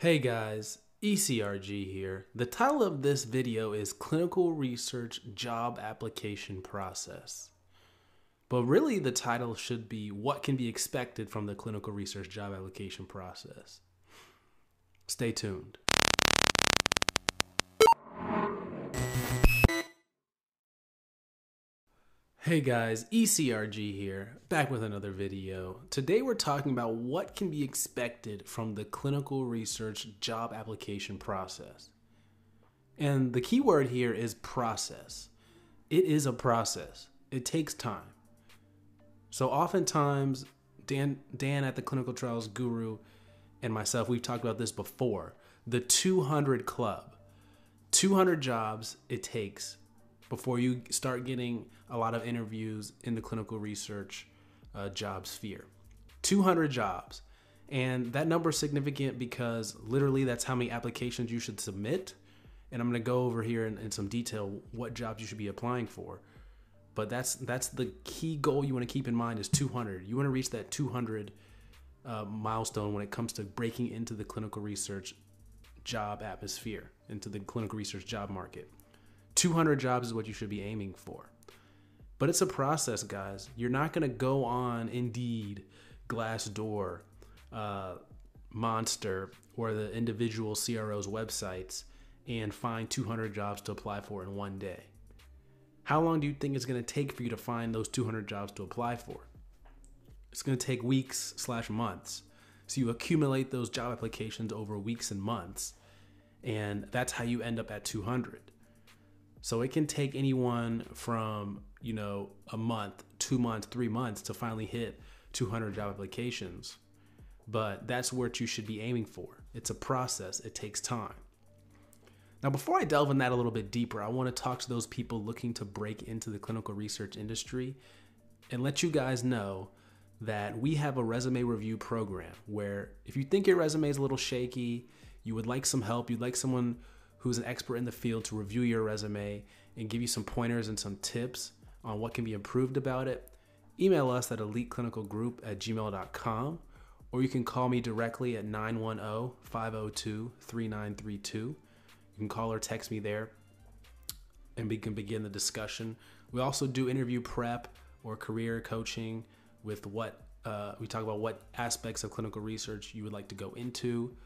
Hey guys, ECRG here. The title of this video is Clinical Research Job Application Process. But really, the title should be What Can Be Expected from the Clinical Research Job Application Process. Stay tuned. Hey guys, ECRG here, back with another video. Today we're talking about what can be expected from the clinical research job application process. And the key word here is process. It is a process. It takes time. So oftentimes Dan Dan at the Clinical Trials Guru and myself we've talked about this before. The 200 club. 200 jobs it takes before you start getting a lot of interviews in the clinical research uh, job sphere. 200 jobs. And that number is significant because literally that's how many applications you should submit. And I'm going to go over here in, in some detail what jobs you should be applying for. But that's that's the key goal you want to keep in mind is 200. You want to reach that 200 uh, milestone when it comes to breaking into the clinical research job atmosphere, into the clinical research job market. 200 jobs is what you should be aiming for. But it's a process, guys. You're not going to go on Indeed, Glassdoor, uh, Monster, or the individual CRO's websites and find 200 jobs to apply for in one day. How long do you think it's going to take for you to find those 200 jobs to apply for? It's going to take weeks slash months. So you accumulate those job applications over weeks and months, and that's how you end up at 200. So it can take anyone from, you know, a month, two months, three months to finally hit 200 job applications. But that's what you should be aiming for. It's a process, it takes time. Now, before I delve in that a little bit deeper, I want to talk to those people looking to break into the clinical research industry and let you guys know that we have a resume review program where if you think your resume is a little shaky, you would like some help, you'd like someone who's an expert in the field to review your resume and give you some pointers and some tips on what can be improved about it, email us at eliteclinicalgroup at gmail.com or you can call me directly at 910 502 3932. You can call or text me there and we can begin the discussion. We also do interview prep or career coaching with what uh, we talk about what aspects of clinical research you would like to go into.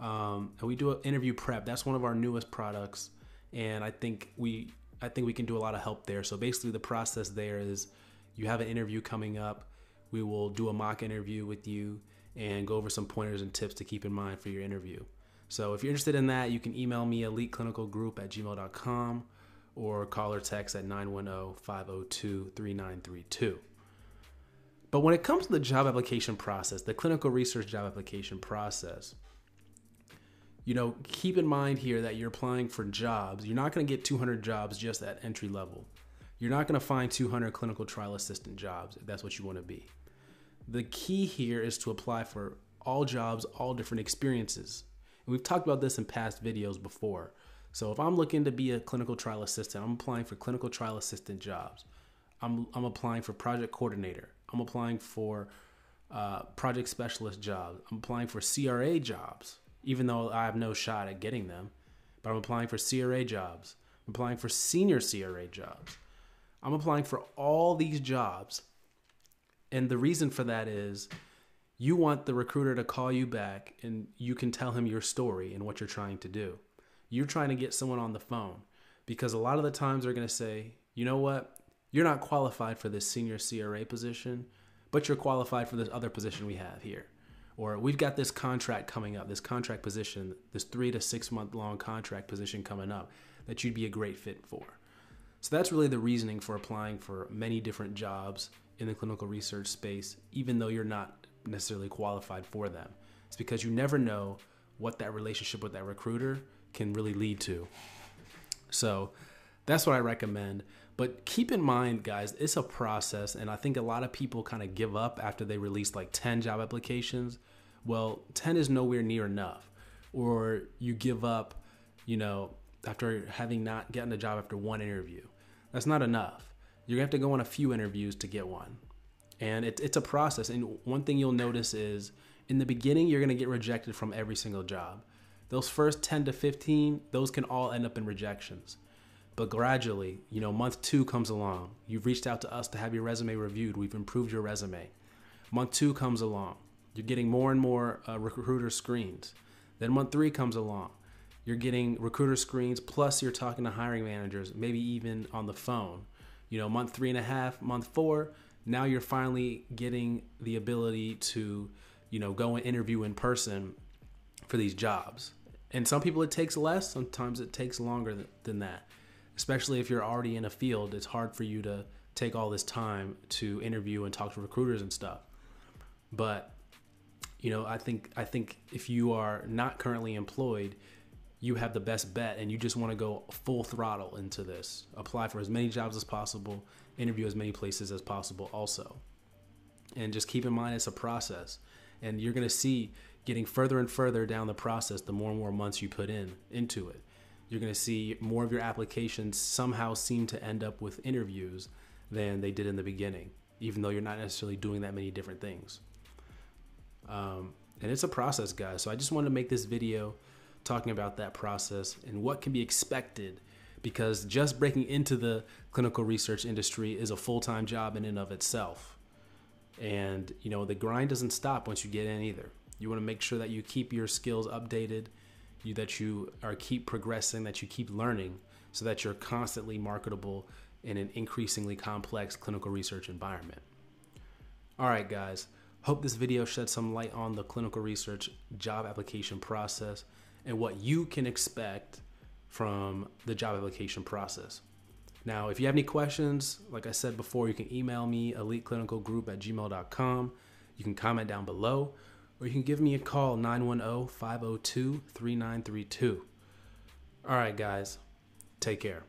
Um, and we do an interview prep. That's one of our newest products, and I think we I think we can do a lot of help there. So basically, the process there is you have an interview coming up. We will do a mock interview with you and go over some pointers and tips to keep in mind for your interview. So if you're interested in that, you can email me eliteclinicalgroup at gmail.com or call or text at 910-502-3932. But when it comes to the job application process, the clinical research job application process, you know, keep in mind here that you're applying for jobs. You're not going to get 200 jobs just at entry level. You're not going to find 200 clinical trial assistant jobs if that's what you want to be. The key here is to apply for all jobs, all different experiences. And we've talked about this in past videos before. So if I'm looking to be a clinical trial assistant, I'm applying for clinical trial assistant jobs. I'm, I'm applying for project coordinator. I'm applying for uh, project specialist jobs. I'm applying for CRA jobs even though I have no shot at getting them. But I'm applying for CRA jobs. I'm applying for senior CRA jobs. I'm applying for all these jobs. And the reason for that is you want the recruiter to call you back and you can tell him your story and what you're trying to do. You're trying to get someone on the phone because a lot of the times they're going to say, you know what? You're not qualified for this senior CRA position, but you're qualified for this other position we have here or we've got this contract coming up, this contract position, this three to six month long contract position coming up that you'd be a great fit for. So that's really the reasoning for applying for many different jobs in the clinical research space, even though you're not necessarily qualified for them. It's because you never know what that relationship with that recruiter can really lead to. So that's what I recommend. But keep in mind, guys, it's a process. And I think a lot of people kind of give up after they release like 10 job applications. Well, 10 is nowhere near enough. Or you give up, you know, after having not gotten a job after one interview. That's not enough. You're gonna have to go on a few interviews to get one. And it, it's a process. And one thing you'll notice is in the beginning, you're to get rejected from every single job. Those first 10 to 15, those can all end up in rejections. But gradually, you know, month two comes along. You've reached out to us to have your resume reviewed. We've improved your resume. Month two comes along. You're getting more and more uh, recruiter screens. Then month three comes along. You're getting recruiter screens, plus you're talking to hiring managers, maybe even on the phone. You know, month three and a half, month four, now you're finally getting the ability to, you know, go and interview in person for these jobs. And some people it takes less, sometimes it takes longer than that. Especially if you're already in a field, it's hard for you to take all this time to interview and talk to recruiters and stuff. But you know, I think I think if you are not currently employed, you have the best bet and you just want to go full throttle into this. Apply for as many jobs as possible, interview as many places as possible also. And just keep in mind it's a process. And you're going to see getting further and further down the process the more and more months you put in into it. You're going to see more of your applications somehow seem to end up with interviews than they did in the beginning, even though you're not necessarily doing that many different things. Um, and it's a process, guys. So I just wanted to make this video talking about that process and what can be expected because just breaking into the clinical research industry is a full-time job in and of itself. And you know, the grind doesn't stop once you get in either. You want to make sure that you keep your skills updated, you that you are keep progressing, that you keep learning so that you're constantly marketable in an increasingly complex clinical research environment. All right, guys. Hope this video shed some light on the clinical research job application process and what you can expect from the job application process. Now, if you have any questions, like I said before, you can email me eliteclinicalgroup at gmail.com. You can comment down below, or you can give me a call 910 502 3932. All right, guys, take care.